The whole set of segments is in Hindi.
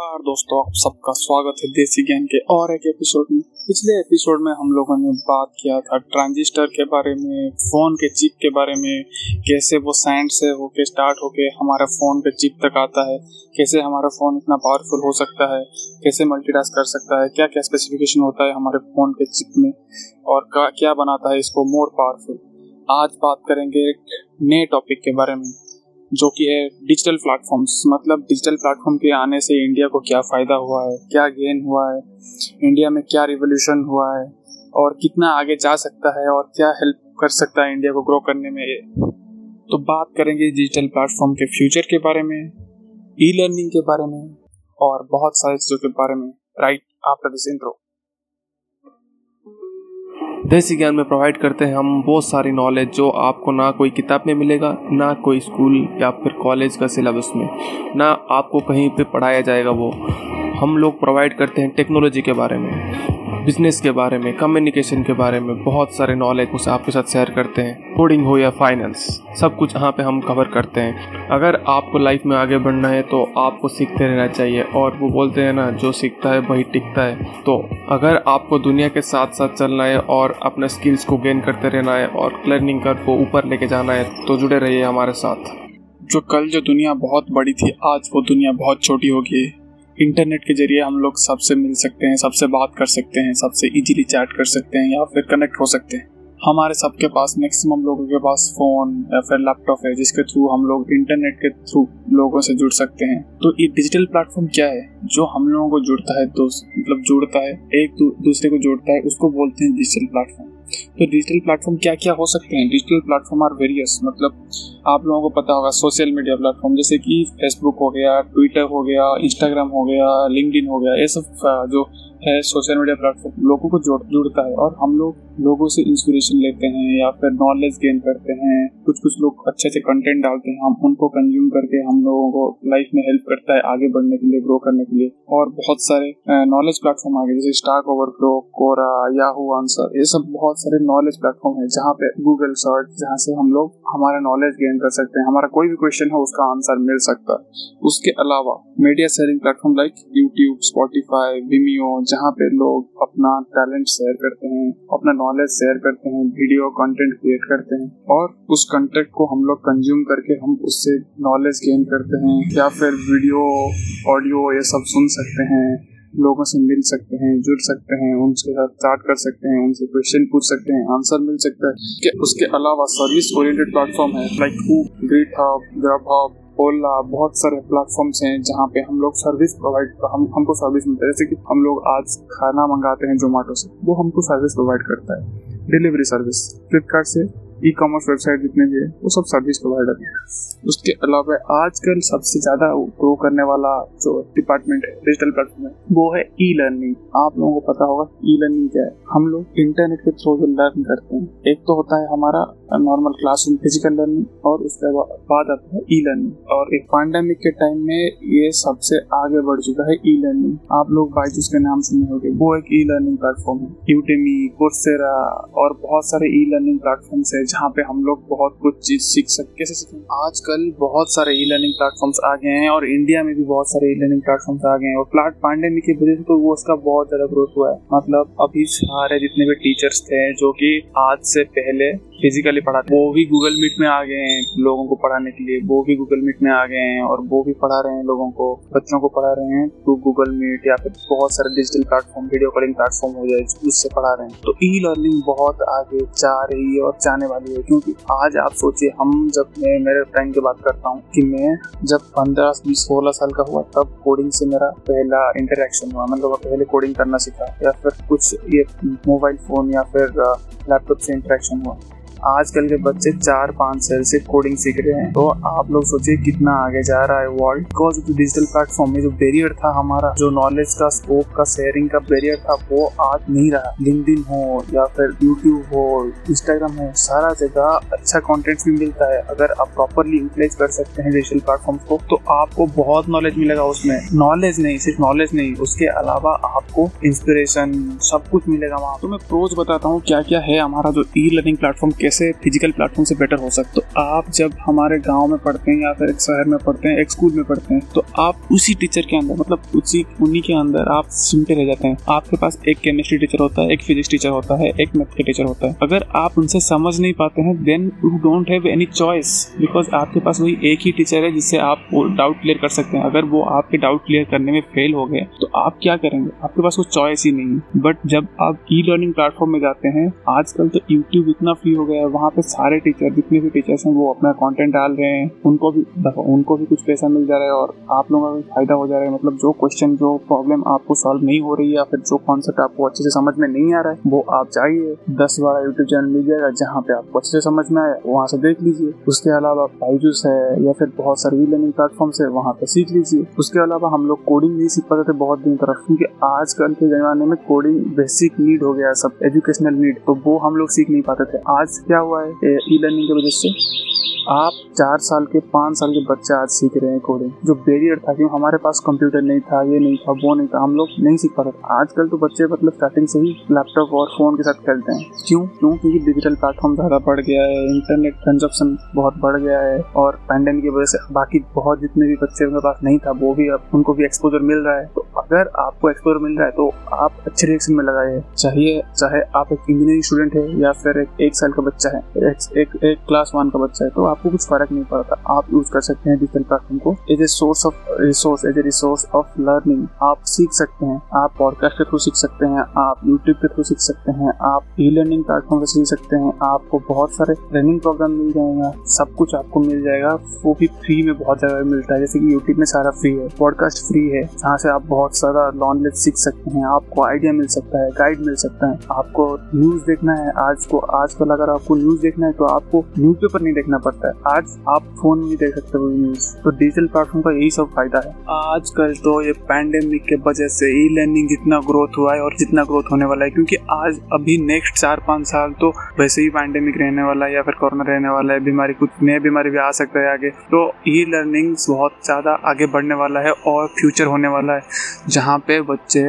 नमस्कार दोस्तों, आप सबका स्वागत है देसी ज्ञान के और एक एपिसोड में। पिछले एपिसोड में हम लोगों ने बात किया था ट्रांजिस्टर के बारे में फ़ोन के चिप के बारे में, कैसे वो सैंड से होके स्टार्ट होके हमारे फ़ोन के चिप तक आता है, कैसे हमारा फ़ोन इतना पावरफुल हो सकता है, कैसे मल्टीटास्क कर सकता है क्या क्या स्पेसिफिकेशन होता है हमारे फ़ोन के चिप में, और क्या बनाता है इसको मोर पावरफुल आज बात करेंगे एक नए टॉपिक के बारे में। जो कि है डिजिटल प्लेटफॉर्म्स मतलब डिजिटल प्लेटफॉर्म के आने से इंडिया को क्या फ़ायदा हुआ है, क्या गेन हुआ है इंडिया में क्या रिवोल्यूशन हुआ है, और कितना आगे जा सकता है और क्या हेल्प कर सकता है इंडिया को ग्रो करने में तो बात करेंगे डिजिटल प्लेटफॉर्म के फ्यूचर के बारे में ई लर्निंग के बारे में, और बहुत सारी चीज़ों के बारे में। राइट आफ्टर दिस इंट्रो देसी ज्ञान में प्रोवाइड करते हैं, हम बहुत सारी नॉलेज जो आपको ना कोई किताब में मिलेगा, ना कोई स्कूल या फिर कॉलेज का सिलेबस में, ना आपको कहीं पे पढ़ाया जाएगा वो। हम लोग प्रोवाइड करते हैं टेक्नोलॉजी के बारे में बिज़नेस के बारे में कम्युनिकेशन के बारे में, बहुत सारे नॉलेज उसे आपके साथ शेयर करते हैं। कोडिंग हो या फाइनेंस सब कुछ यहाँ पे हम कवर करते हैं। अगर आपको लाइफ में आगे बढ़ना है तो आपको सीखते रहना चाहिए और वो बोलते हैं ना, जो सीखता है वही टिकता है। तो अगर आपको दुनिया के साथ साथ चलना है और अपने स्किल्स को गेन करते रहना है और लर्निंग कर को ऊपर लेके जाना है तो जुड़े रहिए हमारे साथ। जो कल जो दुनिया बहुत बड़ी थी, आज वो दुनिया बहुत छोटी हो गई इंटरनेट के ज़रिए हम लोग सबसे मिल सकते हैं, सबसे बात कर सकते हैं, सबसे इजीली चैट कर सकते हैं या फिर कनेक्ट हो सकते हैं। हमारे सबके पास मैक्सिमम लोगों के पास फ़ोन या फिर लैपटॉप है, जिसके थ्रू हम लोग इंटरनेट के थ्रू लोगों से जुड़ सकते हैं। तो ये डिजिटल प्लेटफॉर्म क्या है? जो हम लोगों को जुड़ता है, दोस्त मतलब जुड़ता है, एक दूसरे को जोड़ता है, उसको बोलते हैं डिजिटल प्लेटफॉर्म तो डिजिटल प्लेटफॉर्म क्या क्या हो सकते हैं? डिजिटल प्लेटफॉर्म आर वेरियस मतलब आप लोगों को पता होगा सोशल मीडिया प्लेटफॉर्म जैसे कि फेसबुक हो गया ट्विटर हो गया इंस्टाग्राम हो गया लिंकड हो गया, ये सब जो है सोशल मीडिया प्लेटफॉर्म लोगों को जोड़, जुड़ता है। और हम लोग लोगों से इंस्पिरेशन लेते हैं या फिर नॉलेज गेन करते हैं कुछ कुछ लोग अच्छे अच्छे कंटेंट डालते हैं, हम उनको कंज्यूम करके हम लोगों को लाइफ में हेल्प करता है आगे बढ़ने के लिए ग्रो करने के लिए। और बहुत सारे नॉलेज प्लेटफॉर्म आ गए, जैसे Stack Overflow Quora Yahoo answer ये सब बहुत सारे नॉलेज प्लेटफॉर्म है, जहाँ पे गूगल सर्च जहाँ से हम लोग हमारा नॉलेज गेन कर सकते हैं, हमारा कोई भी क्वेश्चन है, उसका आंसर मिल सकता है। उसके अलावा media sharing platform like YouTube Spotify Vimeo जहाँ पे लोग अपना टैलेंट शेयर करते हैं, अपना नॉलेज शेयर करते हैं वीडियो कंटेंट क्रिएट करते हैं और उस कंटेंट को हम लोग कंज्यूम करके हम उससे नॉलेज गेन करते हैं या फिर वीडियो ऑडियो ये सब सुन सकते हैं, लोगों से मिल सकते हैं, जुड़ सकते हैं, उनके साथ चार्ट कर सकते हैं, उनसे क्वेश्चन पूछ सकते हैं आंसर मिल सकता है। कि उसके अलावा सर्विस ओरिएंटेड प्लेटफॉर्म है like great hub grub hub Ola बहुत सारे प्लेटफॉर्म्स हैं जहाँ पे हम लोग सर्विस प्रोवाइड हम, हमको सर्विस मिलता है। जैसे कि हम लोग आज खाना मंगाते हैं जोमेटो से, वो हमको सर्विस प्रोवाइड करता है। डिलीवरी सर्विस फ्लिपकार्ट से ई कॉमर्स वेबसाइट जितने भी है, वो सब सर्विस प्रोवाइडर है। उसके अलावा आजकल सबसे ज़्यादा ग्रो करने वाला जो डिपार्टमेंट है डिजिटल प्लेटफॉर्म है, वो है ई लर्निंग आप लोगों को पता होगा ई लर्निंग क्या है? हम लोग इंटरनेट के थ्रू जो लर्न करते हैं। एक तो होता है हमारा नॉर्मल क्लासरूम फ़िज़िकल लर्निंग और उसके बाद आता है ई लर्निंग और एक पैंडेमिक के टाइम में ये सबसे आगे बढ़ चुका है ई लर्निंग आप लोग बाइजूस के नाम सुने होंगे, वो एक ई लर्निंग प्लेटफॉर्म है। यूटेमी कोर्सेरा और बहुत सारे ई लर्निंग प्लेटफॉर्म है जहाँ पे हम लोग बहुत कुछ चीज़ सीख सकते कैसे सीखें आजकल बहुत सारे ई लर्निंग प्लेटफॉर्म्स आ गए हैं और इंडिया में भी बहुत सारे ई लर्निंग प्लेटफॉर्म्स आ गए हैं और प्लाट पांडेमिक की वजह से तो वो उसका बहुत ज़्यादा ग्रोथ हुआ है। मतलब अभी सारे जितने भी टीचर्स थे जो कि आज से पहले फिजिकली पढ़ाते वो भी गूगल मीट में आ गए हैं लोगों को पढ़ाने के लिए। वो भी गूगल मीट में आ गए हैं और वो भी पढ़ा रहे हैं लोगों को, बच्चों को पढ़ा रहे हैं तो गूगल मीट या फिर बहुत सारे digital platform video calling platform हो जाए उससे पढ़ा रहे हैं। तो ई लर्निंग बहुत आगे जा रही है और जाने वाली है क्योंकि आज आप सोचिए, हम जब मैं, मेरे टाइम की बात करता हूँ कि मैं जब पंद्रह, बीस, सोलह साल का हुआ तब कोडिंग से मेरा पहला इंटरेक्शन हुआ। मतलब पहले कोडिंग करना सीखा या फिर कुछ ये मोबाइल फ़ोन या फिर लैपटॉप से इंटरेक्शन हुआ। आजकल के बच्चे चार पाँच साल से कोडिंग सीख रहे हैं। तो आप लोग सोचिए कितना आगे जा रहा है वर्ल्ड बिकॉज़ डिजिटल प्लेटफॉर्म में जो बैरियर था हमारा, जो नॉलेज का स्कोप का शेयरिंग का बैरियर था, वो आज नहीं रहा। लिंकडिन हो या फिर यूट्यूब हो इंस्टाग्राम हो, सारा जगह अच्छा कंटेंट भी मिलता है। अगर आप प्रॉपरली यूटिलाइज कर सकते हैं डिजिटल प्लेटफॉर्म को तो आपको बहुत नॉलेज मिलेगा उसमें। नॉलेज नहीं, सिर्फ़ नॉलेज नहीं, उसके अलावा आपको इंस्पिरेशन सब कुछ मिलेगा वहाँ। तो मैं प्रोज बताता हूँ क्या क्या है हमारा जो ई लर्निंग प्लेटफॉर्म कैसे फ़िज़िकल प्लेटफॉर्म से बेटर हो सकते तो आप जब हमारे गाँव में पढ़ते हैं या फिर एक शहर में पढ़ते हैं, एक स्कूल में पढ़ते हैं तो आप उसी टीचर के अंदर मतलब उसी उन्हीं के अंदर आप सुनते रह जाते हैं। आपके पास एक केमिस्ट्री टीचर होता है, एक फिजिक्स टीचर होता है, एक मैथ का टीचर होता है। अगर आप उनसे समझ नहीं पाते हैं then you don't have any choice because आपके पास वही एक ही टीचर है जिससे आप डाउट क्लियर कर सकते हैं। अगर वो आपके डाउट क्लियर करने में फेल हो गए तो आप क्या करेंगे? आपके पास कोई चॉइस ही नहीं है। बट जब आप ई लर्निंग प्लेटफॉर्म में जाते हैं, आजकल तो यूट्यूब इतना फ्री हो गया वहाँ पे सारे टीचर जितने भी टीचर्स हैं, वो अपना कंटेंट डाल रहे हैं। उनको भी उनको भी कुछ पैसा मिल जा रहा है और आप लोगों का भी फ़ायदा हो जा रहा है। मतलब जो क्वेश्चन जो प्रॉब्लम आपको सॉल्व नहीं हो रही है या फिर जो कॉन्सेप्ट आपको अच्छे से समझ में नहीं आ रहा है, वो आप जाइए। दस बारह यूट्यूब चैनल मिल जाएगा जहाँ पे आपको अच्छे से समझ में आए वहाँ से देख लीजिए। उसके अलावा बाइजूस है या फिर बहुत सारे लर्निंग प्लेटफॉर्म है, वहाँ पे सीख लीजिए। उसके अलावा हम लोग कोडिंग नहीं सीख पाते थे बहुत दिन तरफ़ क्योंकि आजकल के जमाने में कोडिंग बेसिक नीड हो गया सब एजुकेशनल नीड तो वो हम लोग सीख नहीं पाते थे। आज क्या हुआ है? ई लर्निंग की वजह से। आप चार साल के पाँच साल के बच्चे आज सीख रहे हैं कोडिंग जो बेरियर था क्योंकि हमारे पास कंप्यूटर नहीं था ये नहीं था वो नहीं था हम लोग नहीं सीख पाते आजकल तो बच्चे मतलब स्टार्टिंग से ही लैपटॉप और फ़ोन के साथ खेलते हैं। क्यों? क्यों? क्योंकि डिजिटल प्लेटफॉर्म ज़्यादा बढ़ गया है इंटरनेट कंजप्शन बहुत बढ़ गया है और पैंडेमिक की वजह से बाकी बहुत जितने भी बच्चे उनके पास नहीं था वो भी अब उनको भी एक्सपोजर मिल रहा है। तो अगर आपको एक्सपोजर मिल रहा है तो आप अच्छे डायरेक्शन में लगाइए। चाहिए चाहे आप एक इंजीनियरिंग स्टूडेंट है या फिर एक, एक साल का बच्चा है एक, एक, क्लास वन का बच्चा है तो आपको कुछ फ़र्क नहीं पड़ता। आप यूज़ कर सकते हैं डिजिटल प्लेटफॉर्म को। As a source of resource as a resource of learning आप सीख सकते हैं आप पॉडकास्ट के थ्रू सीख सकते हैं आप यूट्यूब के थ्रू सीख सकते हैं आप ई लर्निंग प्लेटफॉर्म से सीख सकते हैं आपको बहुत सारे रनिंग प्रोग्राम मिल जाएगा सब कुछ आपको मिल जाएगा। वो भी फ्री में बहुत जगह मिलता है जैसे कि यूट्यूब में सारा फ्री है पॉडकास्ट फ्री है जहाँ से आप बहुत सारा नॉलेज सीख सकते हैं आपको आइडिया मिल सकता है गाइड मिल सकता है। आपको न्यूज़ देखना है आज को आजकल अगर आपको न्यूज़ देखना है तो आपको न्यूज़ पेपर नहीं देखना पड़ता है। आज आप फ़ोन में देख सकते हो न्यूज़ तो डिजिटल प्लेटफॉर्म का यही सब फ़ायदा है। आजकल तो ये पैंडेमिक के वजह से ई लर्निंग जितना ग्रोथ हुआ है और जितना ग्रोथ होने वाला है, क्योंकि आज, अभी नेक्स्ट चार पाँच साल तो वैसे ही पैंडेमिक रहने वाला है या फिर कोरोना रहने वाला है, बीमारी कुछ नए बीमारी भी आ सकता है आगे। तो ई लर्निंग बहुत ज़्यादा आगे बढ़ने वाला है और फ्यूचर होने वाला है, जहाँ पे बच्चे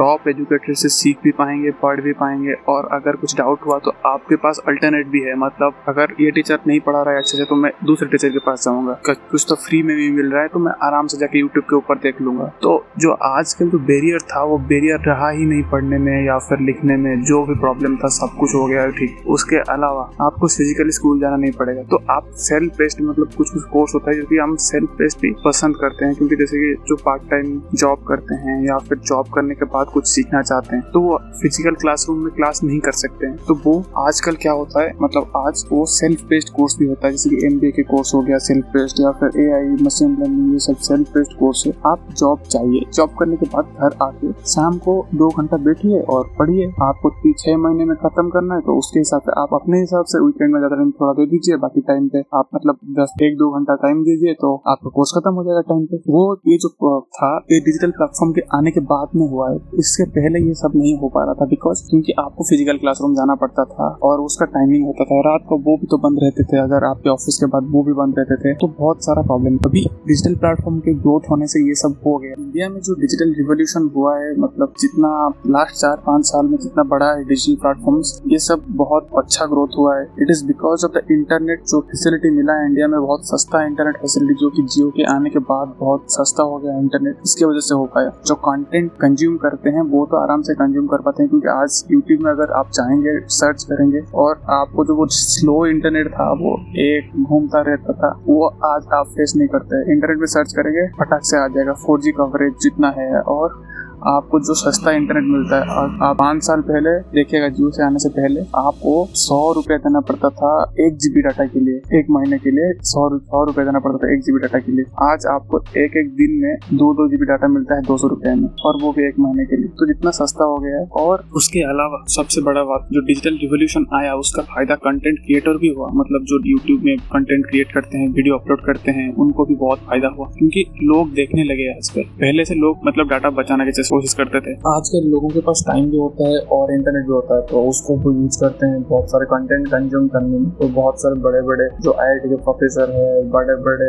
टॉप एजुकेटर से सीख भी पाएँगे, पढ़ भी पाएँगे और अगर कुछ डाउट हुआ तो आपके पास अल्टरनेट भी है। मतलब अगर ये टीचर नहीं पढ़ा रहा है अच्छे से तो मैं दूसरे टीचर के पास जाऊँगा। कुछ तो फ्री में भी मिल रहा है तो मैं आराम से जाके यूट्यूब के ऊपर देख लूँगा। तो जो आजकल जो बेरियर था, वो बेरियर रहा ही नहीं पढ़ने में या फिर लिखने में। जो भी प्रॉब्लम था, सब कुछ हो गया ठीक। उसके अलावा आपको फिजिकली स्कूल जाना नहीं पड़ेगा। तो आप सेल्फ बेस्ड मतलब कुछ कुछ कोर्स होता है जो कि हम सेल्फ बेस्ड भी पसंद करते हैं। क्योंकि जैसे कि जो पार्ट टाइम जॉब करते हैं या फिर जॉब करने के बाद कुछ सीखना चाहते हैं तो वो फ़िज़िकल क्लासरूम में क्लास नहीं कर सकते हैं। तो वो आजकल क्या होता है मतलब आज वो सेल्फ बेस्ड कोर्स भी होता है, जैसे कि एम के कोर्स हो गया सेल्फ बेस्ड या फिर ए आई मशीन लर्निंग ये सब सेल्फ बेस्ड कोर्स है। आप जॉब चाहिए। जॉब करने के बाद घर आके शाम को दो घंटा बैठिए और पढ़िए। आपको छह महीने में खत्म करना है तो उसके हिसाब से आप अपने हिसाब से वीकेंड में ज़्यादा टाइम थोड़ा दे दीजिए, बाकी टाइम पे आप मतलब दस, एक, दो घंटा टाइम दीजिए तो आपका कोर्स खत्म हो जाएगा टाइम पे। वो ये जो था, ये डिजिटल प्लेटफॉर्म के आने के बाद में हुआ है। इससे पहले ये सब नहीं हो पा रहा था बिकॉज़ क्योंकि आपको फ़िज़िकल क्लासरूम जाना पड़ता था और उसका टाइमिंग होता था। रात को वो भी तो बंद रहते थे। अगर आपके ऑफ़िस के बाद वो भी बंद रहते थे तो बहुत सारा प्रॉब्लम अभी डिजिटल प्लेटफॉर्म के ग्रोथ होने से ये सब हो गया। इंडिया में जो डिजिटल रिवोल्यूशन हुआ है मतलब जितना लास्ट चार, पाँच साल में जितना बड़ा है डिजिटल प्लेटफॉर्म ये सब बहुत अच्छा ग्रोथ हुआ है। It is because of the internet जो फैसिलिटी मिला है इंडिया में, बहुत सस्ता इंटरनेट फैसिलिटी जो कि जियो के आने के बाद बहुत सस्ता हो गया इंटरनेट इसकी वजह से हो पाया। जो कंटेंट कंज्यूम करते हैं, वो तो आराम से कंज्यूम कर पाते हैं, क्योंकि आज यूट्यूब में अगर आप चाहेंगे सर्च करेंगे, और आपको जो वो स्लो इंटरनेट था, वो एक घूमता रहता था, वो आज आप फेस नहीं करते। इंटरनेट में सर्च करेंगे, फटाक से आ जाएगा फोर कवरेज जितना है, और आपको जो सस्ता इंटरनेट मिलता है, आप पाँच साल पहले देखिएगा जियो से आने से पहले आपको सौ रुपए देना पड़ता था एक जीबी डाटा के लिए, एक महीने के लिए सौ सौ रुपए देना पड़ता था एक जीबी डाटा के लिए। आज आपको एक एक दिन में दो दो जीबी डाटा मिलता है दो सौ रुपए में, और वो भी एक महीने के लिए। तो जितना सस्ता हो गया है, और उसके अलावा सबसे बड़ा बात, जो डिजिटल रिवोल्यूशन आया, उसका फ़ायदा कंटेंट क्रिएटर भी हुआ। मतलब जो यूट्यूब में कंटेंट क्रिएट करते हैं वीडियो अपलोड करते हैं, उनको भी बहुत फ़ायदा हुआ, क्योंकि लोग देखने लगे आजकल पहले से लोग मतलब डाटा बचाने के कोशिश करते थे। आजकल लोगों के पास टाइम भी होता है और इंटरनेट भी होता है तो उसको यूज़ करते हैं बहुत सारे कंटेंट कंज्यूम करने में। तो बहुत सारे बड़े बड़े जो आई आई के प्रोफेसर है बड़े बड़े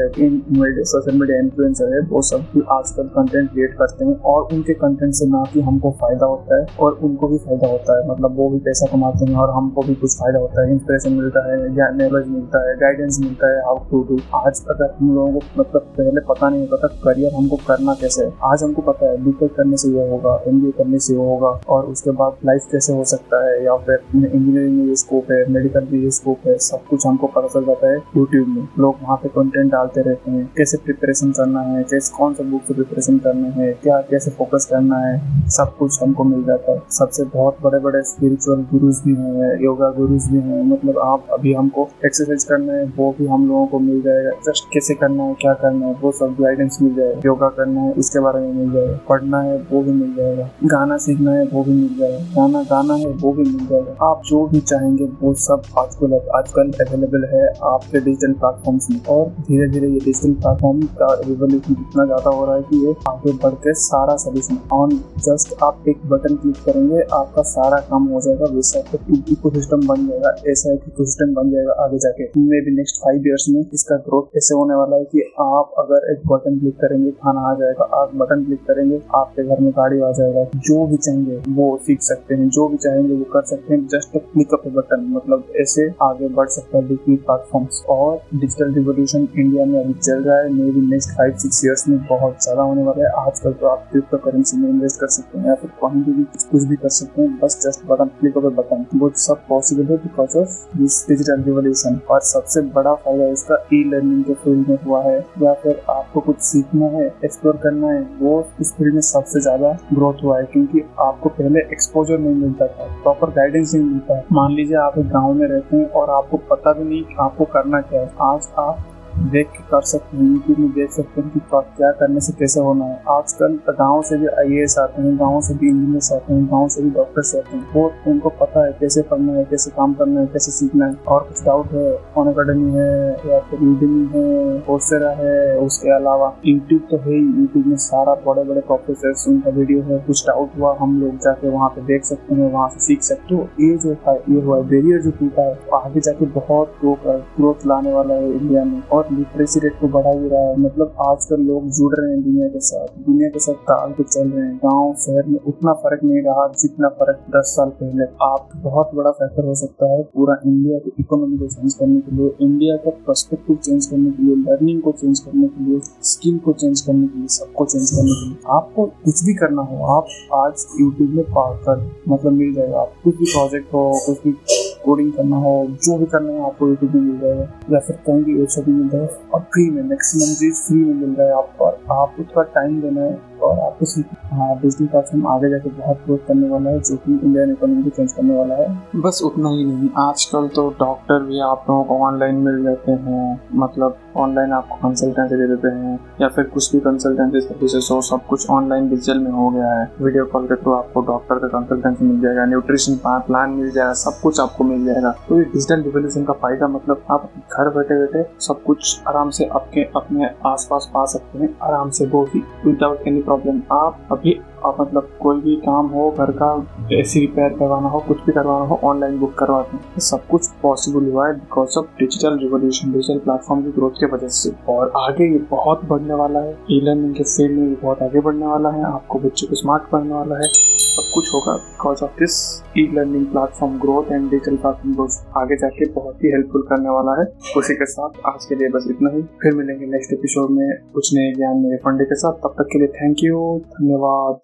सोशल मीडिया इन्फ्लुएंसर है, वो सब भी आजकल कंटेंट क्रिएट करते हैं और उनके कंटेंट से ना कि हमको फ़ायदा होता है और उनको भी फ़ायदा होता है। मतलब वो भी पैसा कमाते हैं और हमको भी कुछ फ़ायदा होता है इंस्पिरेशन मिलता है नॉलेज मिलता है गाइडेंस मिलता है हाउ टू डू आज अगर हम लोगों को मतलब पहले पता नहीं होता था करियर हमको करना कैसे है। आज हमको पता है बी करने से ये होगा एम करने से होगा, और उसके बाद लाइफ कैसे हो सकता है, या फिर इंजीनियरिंग में ये स्कोप है मेडिकल में ये स्कोप है, सब कुछ हमको पता चल जाता है यूट्यूब में। लोग वहाँ पे कंटेंट डालते रहते हैं, कैसे प्रिपरेशन करना है, कैसे, कौन सा बुक से प्रिपरेशन करना है, क्या, कैसे फोकस करना है, सब कुछ हमको मिल जाता है। सबसे बहुत बड़े बड़े स्पिरिचुअल गुरुज भी हैं योगा गुरुज भी हैं मतलब आप अभी हमको एक्सरसाइज करना है, वो भी हम लोगों को मिल जाएगा। जस्ट कैसे करना है, क्या करना है, वो सब गाइडेंस मिल जाएगा। योगा करना है, उसके बारे में मिल जाएगा। पढ़ना है, वो भी मिल जाएगा। गाना सीखना है, वो भी मिल जाएगा। गाना गाना है, वो भी मिल जाएगा। आप जो भी चाहेंगे, वो सब आजकल आजकल अवेलेबल है आपके डिजिटल प्लेटफॉर्म्स में। और धीरे धीरे ये डिजिटल प्लेटफॉर्म का रिवोल्यूशन इतना ज़्यादा हो रहा है कि ये आगे बढ़ के सारा सोल्यूशन ऑन जस्ट आप एक बटन क्लिक करेंगे, आपका सारा काम हो जाएगा वैसा इको सिस्टम बन जाएगा, ऐसा एक इको सिस्टम बन जाएगा आगे जाके। मे भी नेक्स्ट फाइव ईयर्स में इसका ग्रोथ ऐसे होने वाला है कि आप अगर एक बटन क्लिक करेंगे, खाना आ जाएगा। आप बटन क्लिक करेंगे, आपके घर में गाड़ी आ जाएगा जो भी चाहेंगे वो सीख सकते हैं, जो भी चाहेंगे वो कर सकते हैं जस्ट क्लिक अप बटन मतलब ऐसे आगे बढ़ सकता है डिजिटल प्लेटफॉर्म और डिजिटल रिवोल्यूशन इंडिया में अभी चल रहा है maybe next five six years में बहुत ज़्यादा होने वाला है। आजकल तो आप क्रिप्टो करेंसी में इन्वेस्ट कर सकते हैं या फिर कहीं भी कुछ भी कर सकते हैं, बस just button click up button वो सब पॉसिबल है because of this digital revolution और सबसे बड़ा फ़ायदा इसका ई लर्निंग के फ़ील्ड में हुआ है, या फिर आपको कुछ सीखना है एक्सप्लोर करना है, वो इस फ़ील्ड में सबसे ज़्यादा ग्रोथ हुआ है, क्योंकि आपको पहले एक्सपोजर नहीं मिलता था प्रॉपर गाइडेंस नहीं मिलता मान लीजिए आप एक गाँव में रहते हैं और आपको पता भी नहीं आपको करना क्या है। आज आप देख के कर सकते हैं, यूट्यूब में देख सकते हैं कि क्या करने से कैसे होना है। आजकल गाँव से भी आई आते हैं, गाँव से भी इंजीनियर्स आते हैं, गाँव से भी डॉक्टर्स आते हैं। वो उनको पता है कैसे पढ़ना है, कैसे काम करना है, कैसे सीखना है। और कुछ डाउट है ऑन अकेडमी है या फिर यूडमी है कोर्सेरा है, उसके अलावा यूट्यूब तो है ही। यूट्यूब में सारा बड़े बड़े प्रोफेसर उनका वीडियो है। कुछ डाउट हुआ, हम लोग जाके वहाँ पे देख सकते हैं, वहाँ से सीख सकते हो। ये जो है, ये हुआ बैरियर जो टूटा है, आगे जाके बहुत ग्रोथ लाने वाला है इंडिया में। और और लिटरेसी रेट को बढ़ा भी रहा है। मतलब आजकल लोग जुड़ रहे हैं दुनिया के साथ। दुनिया के साथ ताल के चल रहे हैं। गाँव, शहर में उतना फ़र्क नहीं रहा जितना फ़र्क दस साल पहले। आप बहुत बड़ा फैक्टर हो सकता है पूरा इंडिया की इकोनॉमी को चेंज करने के लिए इंडिया का पर्सपेक्टिव चेंज करने के लिए लर्निंग को चेंज करने के लिए स्किल को चेंज करने के लिए, सबको चेंज करने के लिए। आपको कुछ भी करना हो, आप आज यूट्यूब में कर मतलब मिल जाएगा। आप कुछ भी प्रोजेक्ट हो, कुछ भी कोडिंग करना हो, जो भी करना है आपको यूट्यूब में मिल जाएगा, या फिर कहीं भी वेबसाइट में मिल जाएगा, और फ्री में मैक्सिमम चीज़ फ्री में मिल रहा है आप पर आपको थोड़ा टाइम देना है। और आपको हाँ डिजिटल प्लेटफॉर्म आगे जाके बहुत ग्रोथ करने वाला है, जो कि इंडियन इकोनॉमी को चेंज करने वाला है। बस उतना ही नहीं, आजकल तो डॉक्टर भी आप लोगों को ऑनलाइन मिल जाते हैं मतलब ऑनलाइन आपको कंसल्टेंसी दे देते हैं, या फिर कुछ भी कंसल्टेंसी सर्विसेज़ हो सब कुछ ऑनलाइन डिजिटल में हो गया है। वीडियो कॉल के थ्रू आपको डॉक्टर का कंसल्टेंसी मिल जाएगा न्यूट्रिशन प्लान मिल जाएगा, सब कुछ आपको मिल जाएगा। तो ये डिजिटल रिवोल्यूशन का फ़ायदा मतलब आप घर बैठे बैठे सब कुछ आराम से आपके, अपने आसपास पा सकते हैं, आराम से वो भी विदाउट एनी प्रॉब्लम आप अभी आप मतलब कोई भी काम हो, घर का एसी रिपेयर करवाना हो, कुछ भी करवाना हो ऑनलाइन बुक करवाते हैं तो सब कुछ पॉसिबल हुआ है because of digital revolution digital platform की ग्रोथ के वजह से। और आगे ये बहुत बढ़ने वाला है ई लर्निंग के फ़ील्ड में ये बहुत आगे बढ़ने वाला है, आपको बच्चे को स्मार्ट बनने वाला है। सब कुछ होगा because of this e learning platform growth and digital platform growth आगे जाके बहुत ही हेल्पफुल करने वाला है। उसी के साथ आज के लिए बस इतना ही। फिर मिलेंगे नेक्स्ट एपिसोड में कुछ नए ज्ञान मेरे फंडे के साथ। तब तक के लिए थैंक यू धन्यवाद।